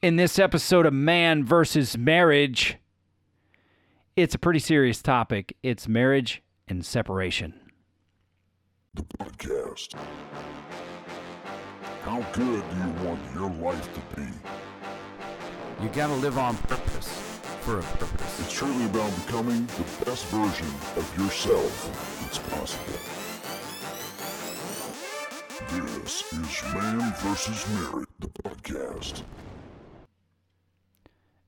in this episode of Man versus Marriage. It's a pretty serious topic. It's marriage and separation. The podcast. How good do you want your life to be? You gotta live on purpose for a purpose. It's truly about becoming the best version of yourself that's possible. This is Man vs. Marriage, the podcast.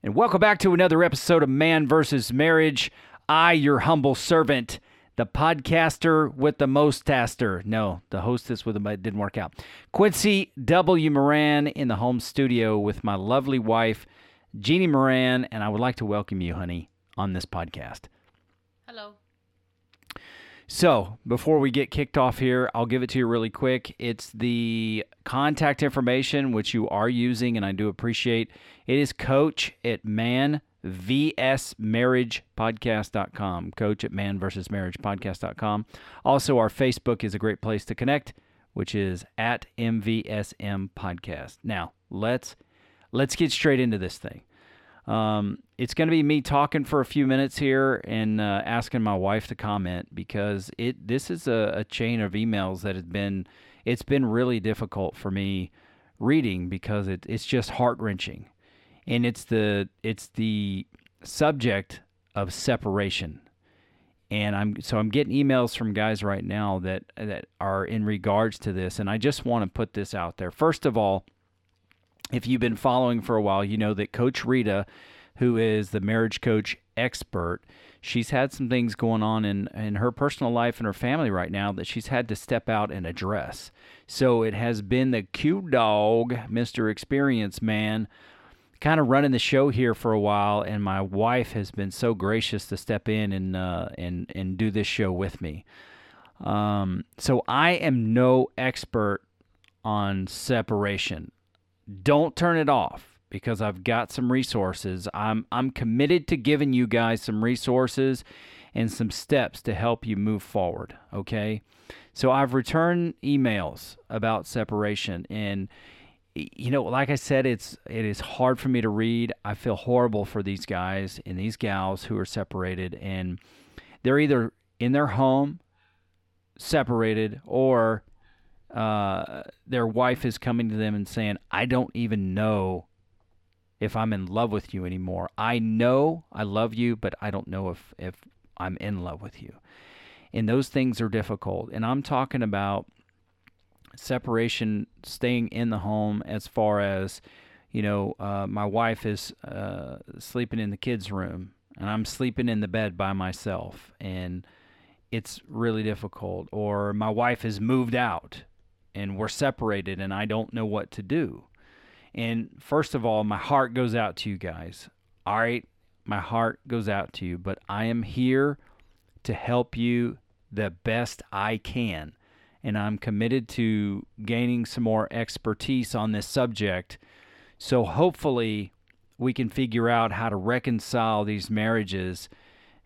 And welcome back to another episode of Man versus Marriage. I, your humble servant, the podcaster with the most taster. No, the hostess with the it didn't work out. Quincy W. Moran in the home studio with my lovely wife, Jeannie Moran, and I would like to welcome you, honey, on this podcast. Hello. So, before we get kicked off here, I'll give it to you really quick. It's the contact information which you are using, and I do appreciate. It is coach at man vsmarriagepodcast.com. Coach at man versus marriage podcast.com. Also, our Facebook is a great place to connect, which is at MVSM podcast. Now, let's let's get straight into this thing. Um, it's going to be me talking for a few minutes here and uh, asking my wife to comment because it this is a, a chain of emails that has been it's been really difficult for me reading because it, it's just heart wrenching, and it's the it's the subject of separation, and I'm so I'm getting emails from guys right now that that are in regards to this, and I just want to put this out there. First of all if you've been following for a while, you know that Coach Rita, who is the marriage coach expert, she's had some things going on in, in her personal life and her family right now that she's had to step out and address. So it has been the Q Dog, Mr. Experience Man, kind of running the show here for a while, and my wife has been so gracious to step in and uh, and and do this show with me. Um, so I am no expert on separation don't turn it off because I've got some resources. I'm I'm committed to giving you guys some resources and some steps to help you move forward, okay? So I've returned emails about separation and you know, like I said it's it is hard for me to read. I feel horrible for these guys and these gals who are separated and they're either in their home separated or uh, their wife is coming to them and saying, I don't even know if I'm in love with you anymore. I know I love you, but I don't know if, if I'm in love with you. And those things are difficult. And I'm talking about separation, staying in the home as far as, you know, uh, my wife is uh, sleeping in the kids' room and I'm sleeping in the bed by myself. And it's really difficult. Or my wife has moved out and we're separated and I don't know what to do. And first of all, my heart goes out to you guys. All right, my heart goes out to you, but I am here to help you the best I can. And I'm committed to gaining some more expertise on this subject. So hopefully, we can figure out how to reconcile these marriages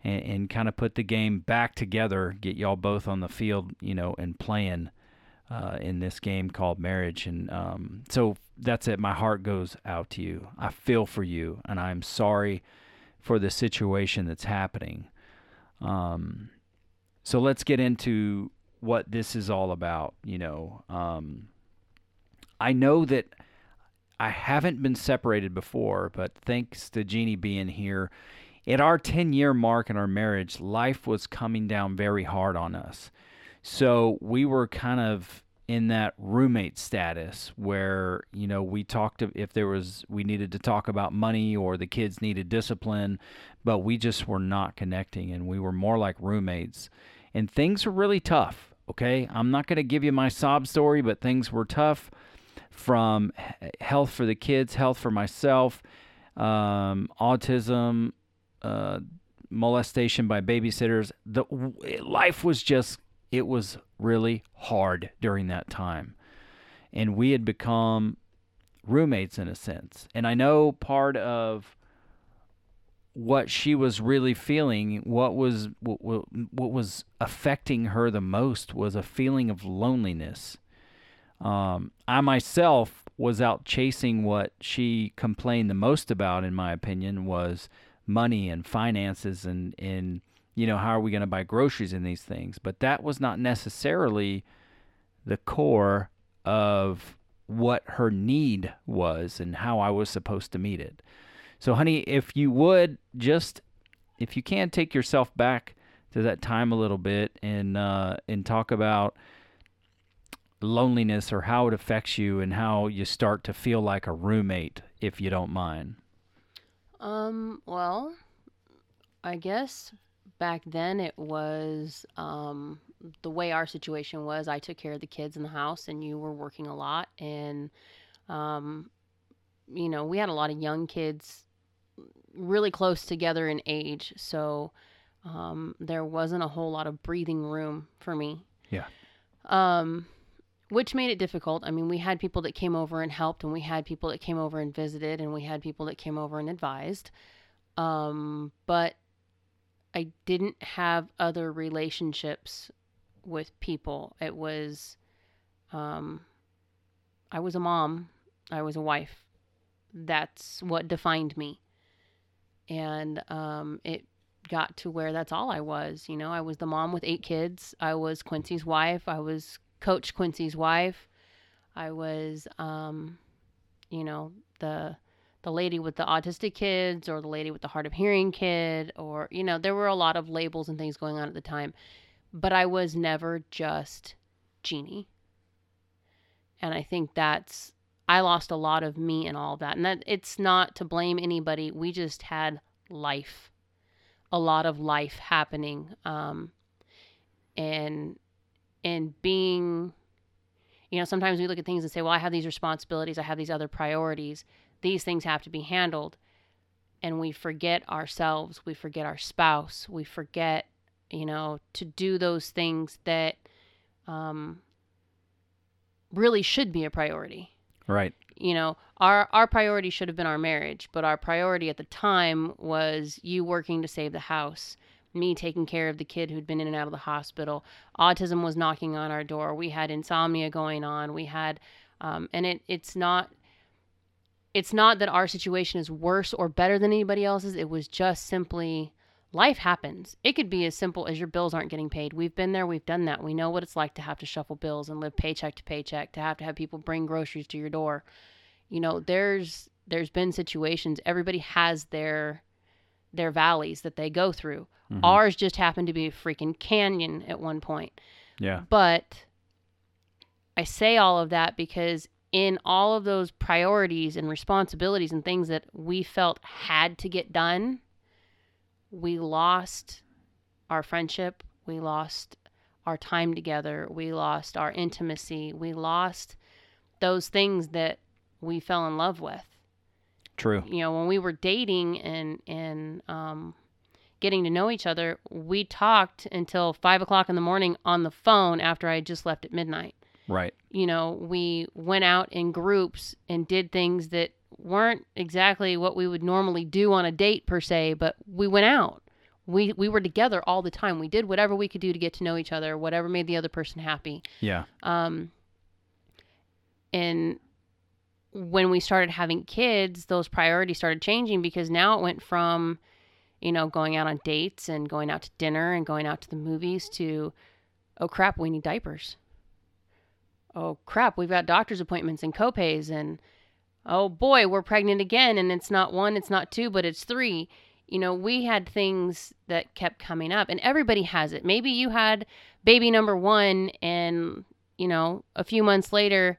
and, and kind of put the game back together, get y'all both on the field, you know, and playing uh, in this game called marriage. And um, so that's it. My heart goes out to you. I feel for you, and I'm sorry for the situation that's happening. Um, so let's get into what this is all about. You know, um, I know that I haven't been separated before, but thanks to Jeannie being here, at our 10 year mark in our marriage, life was coming down very hard on us. So we were kind of in that roommate status where you know we talked if there was we needed to talk about money or the kids needed discipline but we just were not connecting and we were more like roommates. And things were really tough okay? I'm not going to give you my sob story but things were tough from health for the kids health for myself um, autism uh, molestation by babysitters. The life was just it was really hard during that time. And we had become roommates in a sense. And I know part of what she was really feeling, what was what, what was affecting her the most was a feeling of loneliness. Um, I myself was out chasing what she complained the most about, in my opinion, was money and finances and, and you know, how are we going to buy groceries and these things? But that was not necessarily the core of what her need was and how I was supposed to meet it. So, honey, if you would just, if you can, take yourself back to that time a little bit and uh, and talk about loneliness or how it affects you and how you start to feel like a roommate, if you don't mind. Um, well, I guess back then it was um the way our situation was I took care of the kids in the house and you were working a lot and um you know, we had a lot of young kids really close together in age, so um there wasn't a whole lot of breathing room for me. Yeah. Um which made it difficult. I mean, we had people that came over and helped, and we had people that came over and visited, and we had people that came over and advised. Um, but I didn't have other relationships with people. It was, um, I was a mom, I was a wife. That's what defined me. And um, it got to where that's all I was. You know, I was the mom with eight kids, I was Quincy's wife, I was Coach Quincy's wife. I was, um, you know, the the lady with the autistic kids or the lady with the hard of hearing kid or you know there were a lot of labels and things going on at the time but i was never just jeannie. And i think that's i lost a lot of me and all of that. And that it's not to blame anybody. We just had life a lot of life happening um, and and being you know sometimes we look at things and say well i have these responsibilities. I have these other priorities these things have to be handled. And we forget ourselves we forget our spouse we forget you know to do those things that um, really should be a priority. Right. you know our our priority should have been our marriage but our priority at the time was you working to save the house me taking care of the kid who'd been in and out of the hospital. Autism was knocking on our door. We had insomnia going on. We had um, and it it's not it's not that our situation is worse or better than anybody else's. It was just simply life happens. It could be as simple as your bills aren't getting paid. We've been there we've done that. We know what it's like to have to shuffle bills and live paycheck to paycheck to have to have people bring groceries to your door. You know there's there's been situations everybody has their their valleys that they go through. Mhm. ours just happened to be a freaking canyon at one point. Yeah. but I say all of that because in all of those priorities and responsibilities and things that we felt had to get done, we lost our friendship, we lost our time together, we lost our intimacy, we lost those things that we fell in love with True. you know when we were dating and and um getting to know each other we talked until five o'clock in the morning on the phone after i had just left at midnight Right. you know we went out in groups and did things that weren't exactly what we would normally do on a date per se but we went out we we were together all the time we did whatever we could do to get to know each other whatever made the other person happy Yeah. um, and when we started having kids, those priorities started changing because now it went from, you know, going out on dates and going out to dinner and going out to the movies to, oh crap, we need diapers. Oh crap, we've got doctor's appointments and copays and oh boy, we're pregnant again and it's not one, it's not two, but it's three. You know, we had things that kept coming up and everybody has it. Maybe you had baby number 1 and you know, a few months later,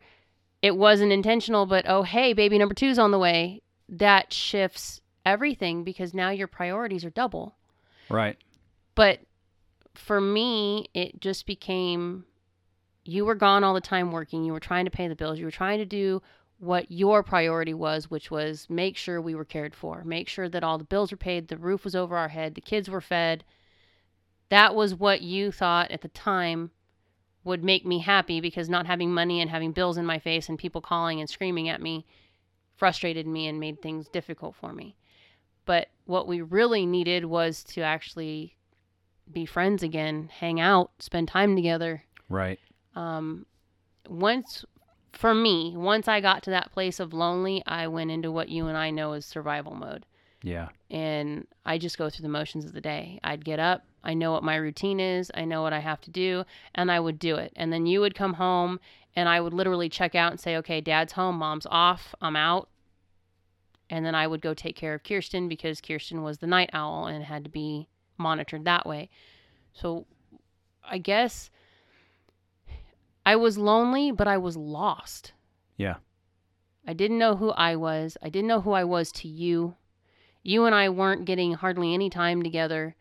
it wasn't intentional, but oh, hey, baby number two's on the way. That shifts everything because now your priorities are double. Right. But for me, it just became you were gone all the time working. You were trying to pay the bills. You were trying to do what your priority was, which was make sure we were cared for, make sure that all the bills were paid, the roof was over our head, the kids were fed. That was what you thought at the time would make me happy because not having money and having bills in my face and people calling and screaming at me frustrated me and made things difficult for me. But what we really needed was to actually be friends again, hang out, spend time together. Right. Um, once, for me, once I got to that place of lonely, I went into what you and I know is survival mode. Yeah. And I just go through the motions of the day. I'd get up, I know what my routine is, I know what I have to do, and I would do it. And then you would come home and I would literally check out and say, okay, dad's home, mom's off, I'm out. And then I would go take care of Kirsten because Kirsten was the night owl and had to be monitored that way. So I guess I was lonely, but I was lost. Yeah. I didn't know who I was. I didn't know who I was to you. You and I weren't getting hardly any time together.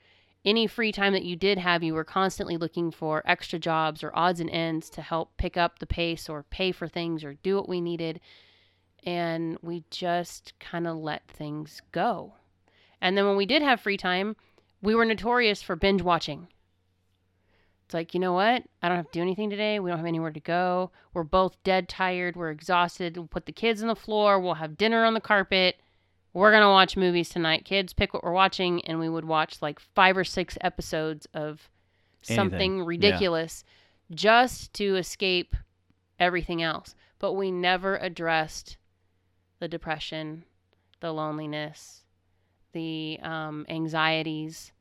Any free time that you did have, you were constantly looking for extra jobs or odds and ends to help pick up the pace or pay for things or do what we needed. And we just kind of let things go. And then when we did have free time, we were notorious for binge watching. It's like, you know what? I don't have to do anything today. We don't have anywhere to go. We're both dead tired. We're exhausted. We'll put the kids on the floor. We'll have dinner on the carpet. We're going to watch movies tonight. Kids, pick what we're watching. And we would watch like five or six episodes of something Anything. Yeah. ridiculous just to escape everything else. But we never addressed the depression, the loneliness, the um, anxieties,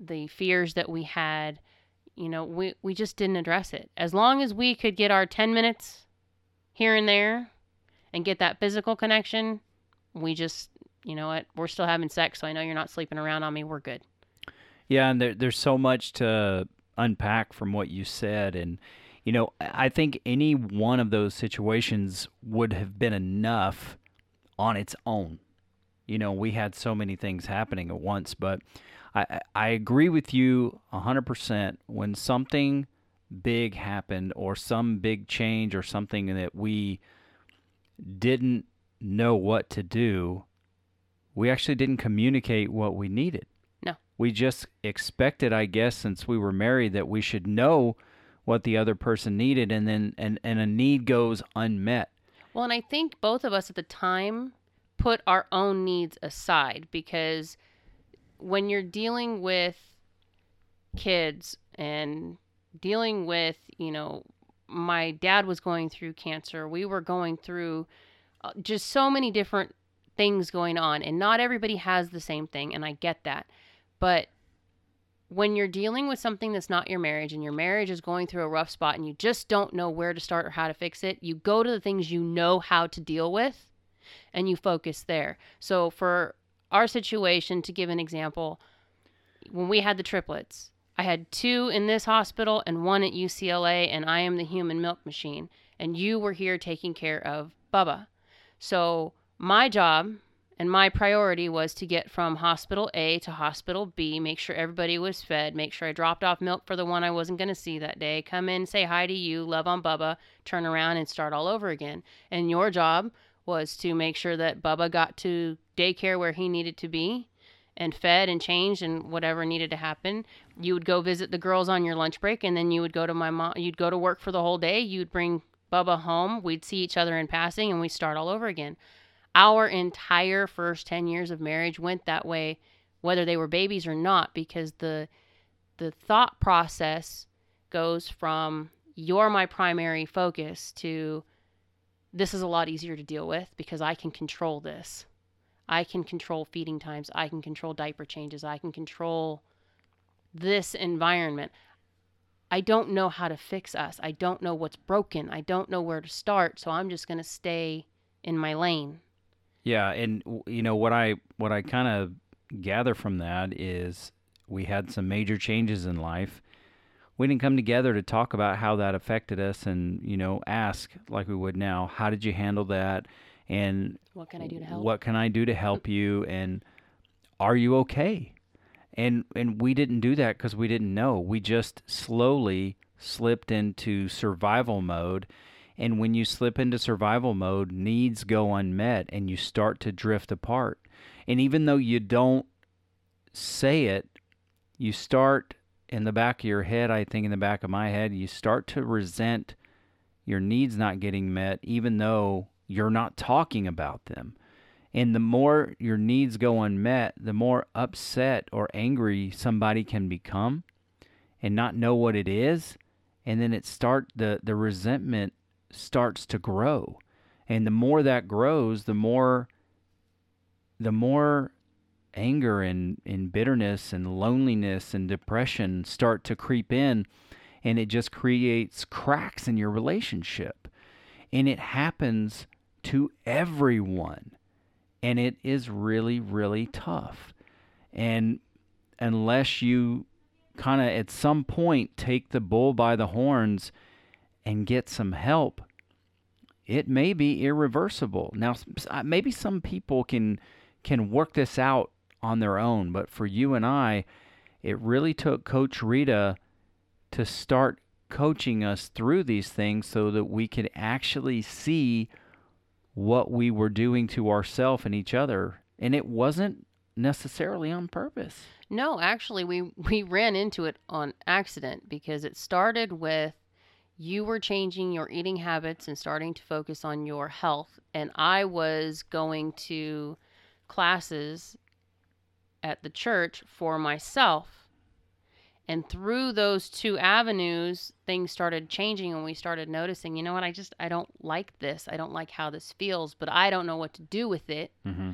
the fears that we had you know we we just didn't address it. As long as we could get our 10 minutes here and there and get that physical connection we just you know what we're still having sex so i know you're not sleeping around on me. We're good. Yeah, and there, there's so much to unpack from what you said, and you know, I I think any one of those situations would have been enough on its own. You know, we had so many things happening at once, but I I- agree with you hundred percent. When something big happened, or some big change, or something that we didn't know what to do, we actually didn't communicate what we needed No. we just expected i guess since we were married that we should know what the other person needed and then and, and a need goes unmet Well, and I think both of us at the time put our own needs aside because when you're dealing with kids and dealing with, you know, my dad was going through cancer, we were going through uh, just so many different things going on, and not everybody has the same thing, and I get that. But when you're dealing with something that's not your marriage and your marriage is going through a rough spot and you just don't know where to start or how to fix it, you go to the things you know how to deal with and you focus there. So, for our situation, to give an example, when we had the triplets, I had two in this hospital and one at UCLA, and I am the human milk machine. And you were here taking care of Bubba. So, my job and my priority was to get from hospital A to hospital B, make sure everybody was fed, make sure I dropped off milk for the one I wasn't going to see that day, come in, say hi to you, love on Bubba, turn around and start all over again. And your job was to make sure that Bubba got to daycare where he needed to be and fed and changed and whatever needed to happen. You would go visit the girls on your lunch break and then you would go to my mom you'd go to work for the whole day. You'd bring Bubba home. We'd see each other in passing and we'd start all over again. Our entire first 10 years of marriage went that way whether they were babies or not because the the thought process goes from you're my primary focus to this is a lot easier to deal with because I can control this. I can control feeding times. I can control diaper changes. I can control this environment. I don't know how to fix us. I don't know what's broken. I don't know where to start. So I'm just going to stay in my lane. yeah and you know what i what i kind of gather from that is we had some major changes in life we didn't come together to talk about how that affected us and you know ask like we would now how did you handle that? And What can I do to help? what can i do to help you? And are you okay? And and we didn't do that because we didn't know. We just slowly slipped into survival mode. And when you slip into survival mode needs go unmet and you start to drift apart. And even though you don't say it you start in the back of your head i think in the back of my head you start to resent your needs not getting met even though you're not talking about them and the more your needs go unmet, the more upset or angry somebody can become and not know what it is. And then it start the, the resentment starts to grow. And the more that grows, the more the more anger and, and bitterness and loneliness and depression start to creep in and it just creates cracks in your relationship. And it happens to everyone. And it is really, really tough. And unless you kind of at some point take the bull by the horns and get some help, it may be irreversible. Now, uh, maybe some people can can work this out on their own, but for you and I, it really took Coach Rita to start coaching us through these things so that we could actually see what we were doing to ourselves and each other. And it wasn't necessarily on purpose. No, actually, we we ran into it on accident because it started with you were changing your eating habits and starting to focus on your health, and I was going to classes at the church for myself. And through those two avenues, things started changing and we started noticing, you know what, I just I don't like this. I don't like how this feels, but I don't know what to do with it. Mm-hmm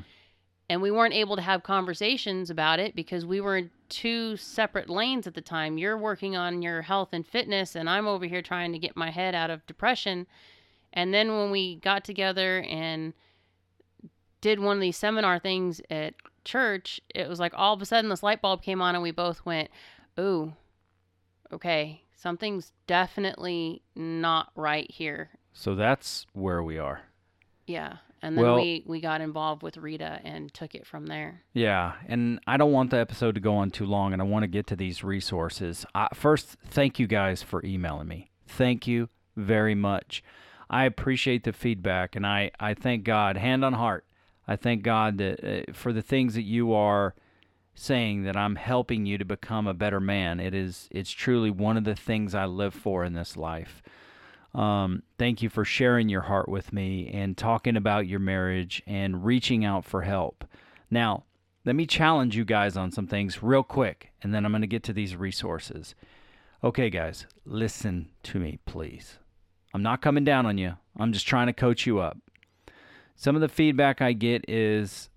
and we weren't able to have conversations about it because we were in two separate lanes at the time. You're working on your health and fitness, and I'm over here trying to get my head out of depression. And then when we got together and did one of these seminar things at church, it was like all of a sudden this light bulb came on, and we both went, Ooh, okay, something's definitely not right here. So that's where we are. Yeah and then Well- we we got involved with Rita and took it from there. Yeah, and I don't want the episode to go on too long, and I want to get to these resources. Uh, first, thank you guys for emailing me. Thank you very much. I appreciate the feedback, and I, I thank God, hand on heart, I thank God that uh, for the things that you are saying that I'm helping you to become a better man. It is it's truly one of the things I live for in this life. Um, thank you for sharing your heart with me and talking about your marriage and reaching out for help. Now, let me challenge you guys on some things real quick, and then I'm going to get to these resources. Okay, guys, listen to me, please. I'm not coming down on you, I'm just trying to coach you up. Some of the feedback I get is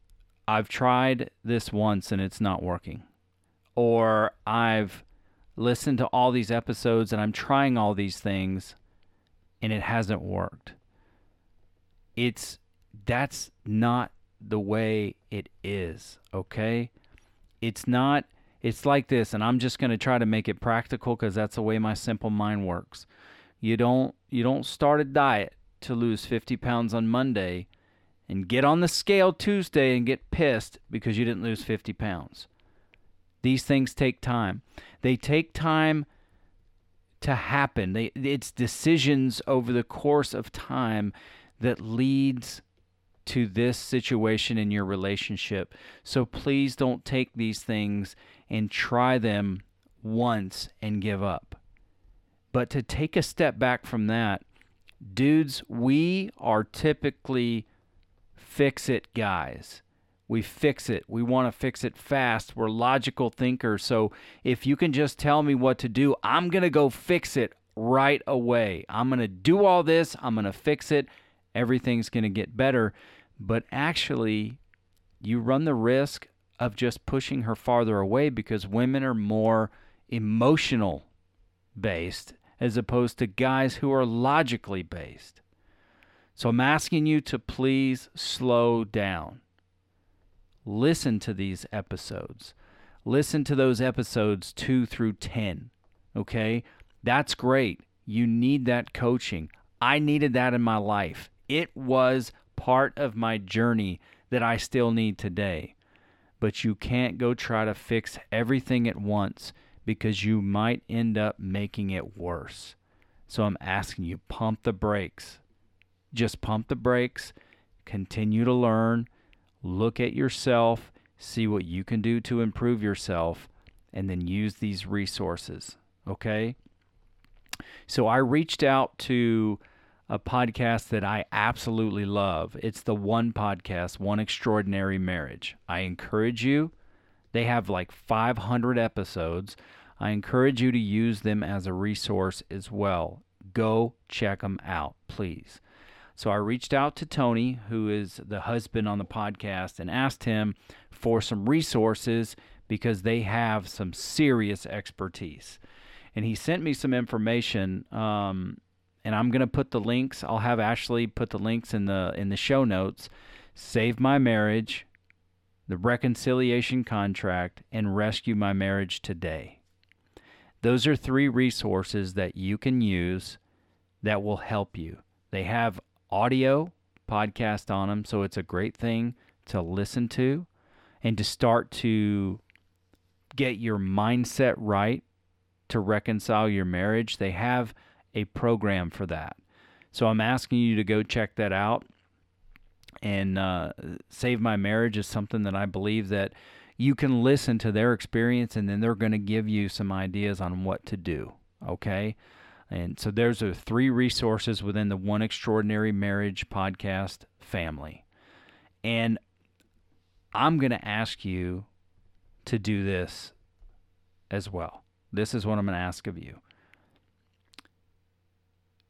I've tried this once and it's not working. Or I've listened to all these episodes and I'm trying all these things and it hasn't worked. It's that's not the way it is, okay? It's not it's like this and I'm just going to try to make it practical cuz that's the way my simple mind works. You don't you don't start a diet to lose 50 pounds on Monday and get on the scale Tuesday and get pissed because you didn't lose 50 pounds. These things take time. They take time to happen. They, it's decisions over the course of time that leads to this situation in your relationship. So please don't take these things and try them once and give up. But to take a step back from that, dudes, we are typically fix it guys. We fix it. We want to fix it fast. We're logical thinkers. So if you can just tell me what to do, I'm going to go fix it right away. I'm going to do all this. I'm going to fix it. Everything's going to get better. But actually, you run the risk of just pushing her farther away because women are more emotional based as opposed to guys who are logically based. So I'm asking you to please slow down. Listen to these episodes. Listen to those episodes 2 through 10. Okay? That's great. You need that coaching. I needed that in my life. It was part of my journey that I still need today. But you can't go try to fix everything at once because you might end up making it worse. So I'm asking you, pump the brakes. Just pump the brakes, continue to learn, look at yourself, see what you can do to improve yourself, and then use these resources. Okay? So I reached out to a podcast that I absolutely love. It's the One Podcast, One Extraordinary Marriage. I encourage you, they have like 500 episodes. I encourage you to use them as a resource as well. Go check them out, please. So I reached out to Tony, who is the husband on the podcast, and asked him for some resources because they have some serious expertise. And he sent me some information, um, and I'm gonna put the links. I'll have Ashley put the links in the in the show notes. Save my marriage, the reconciliation contract, and rescue my marriage today. Those are three resources that you can use that will help you. They have audio podcast on them, so it's a great thing to listen to and to start to get your mindset right to reconcile your marriage. They have a program for that. So I'm asking you to go check that out. And uh, Save My Marriage is something that I believe that you can listen to their experience and then they're going to give you some ideas on what to do. Okay. And so there's are three resources within the One Extraordinary Marriage podcast family. And I'm going to ask you to do this as well. This is what I'm going to ask of you.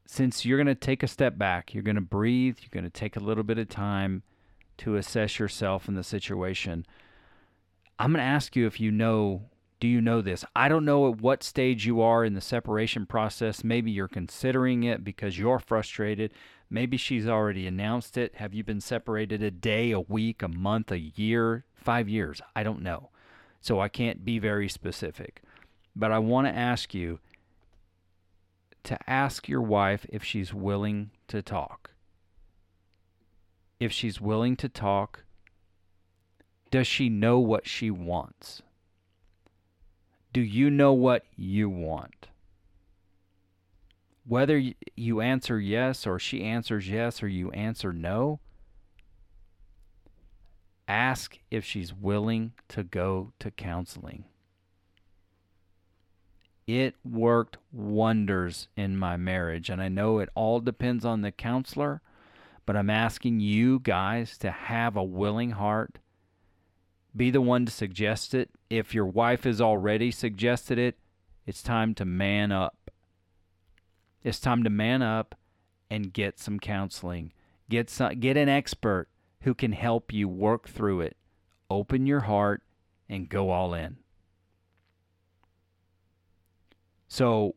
Since you're going to take a step back, you're going to breathe, you're going to take a little bit of time to assess yourself in the situation. I'm going to ask you if you know do you know this? I don't know at what stage you are in the separation process. Maybe you're considering it because you're frustrated. Maybe she's already announced it. Have you been separated a day, a week, a month, a year, five years? I don't know. So I can't be very specific. But I want to ask you to ask your wife if she's willing to talk. If she's willing to talk, does she know what she wants? Do you know what you want? Whether you answer yes or she answers yes or you answer no, ask if she's willing to go to counseling. It worked wonders in my marriage, and I know it all depends on the counselor, but I'm asking you guys to have a willing heart be the one to suggest it. If your wife has already suggested it, it's time to man up. It's time to man up and get some counseling. Get some, get an expert who can help you work through it. Open your heart and go all in. So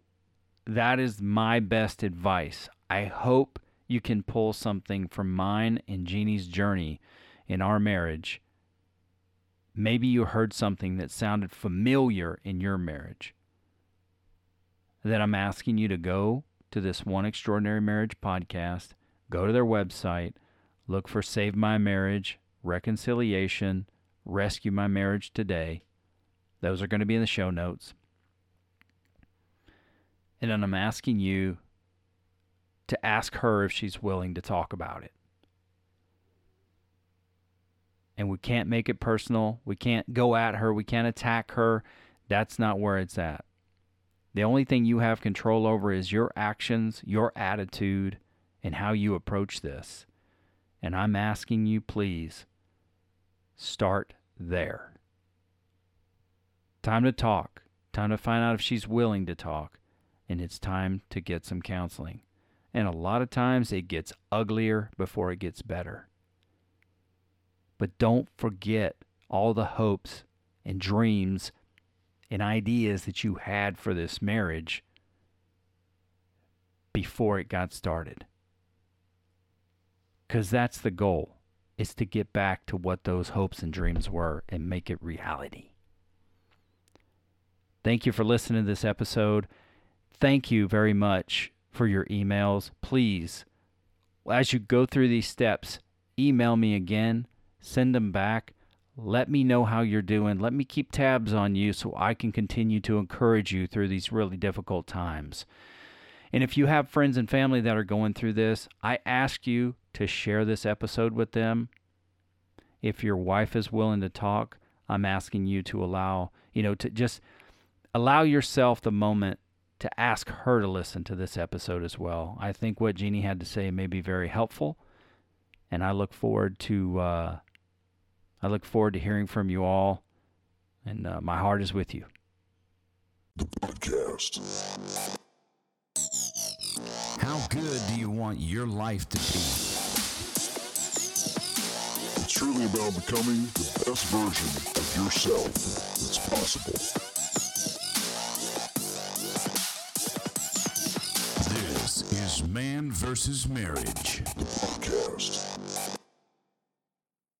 that is my best advice. I hope you can pull something from mine and Jeannie's journey in our marriage Maybe you heard something that sounded familiar in your marriage. That I'm asking you to go to this One Extraordinary Marriage podcast, go to their website, look for Save My Marriage, Reconciliation, Rescue My Marriage Today. Those are going to be in the show notes. And then I'm asking you to ask her if she's willing to talk about it and we can't make it personal. We can't go at her. We can't attack her. That's not where it's at. The only thing you have control over is your actions, your attitude, and how you approach this. And I'm asking you, please, start there. Time to talk. Time to find out if she's willing to talk. And it's time to get some counseling. And a lot of times it gets uglier before it gets better. But don't forget all the hopes and dreams and ideas that you had for this marriage before it got started. Because that's the goal, is to get back to what those hopes and dreams were and make it reality. Thank you for listening to this episode. Thank you very much for your emails. Please, as you go through these steps, email me again send them back. Let me know how you're doing. Let me keep tabs on you so I can continue to encourage you through these really difficult times. And if you have friends and family that are going through this, I ask you to share this episode with them. If your wife is willing to talk, I'm asking you to allow, you know, to just allow yourself the moment to ask her to listen to this episode as well. I think what Jeannie had to say may be very helpful, and I look forward to uh, I look forward to hearing from you all, and uh, my heart is with you. The podcast. How good do you want your life to be? It's truly about becoming the best version of yourself that's possible. This is Man versus Marriage. The podcast.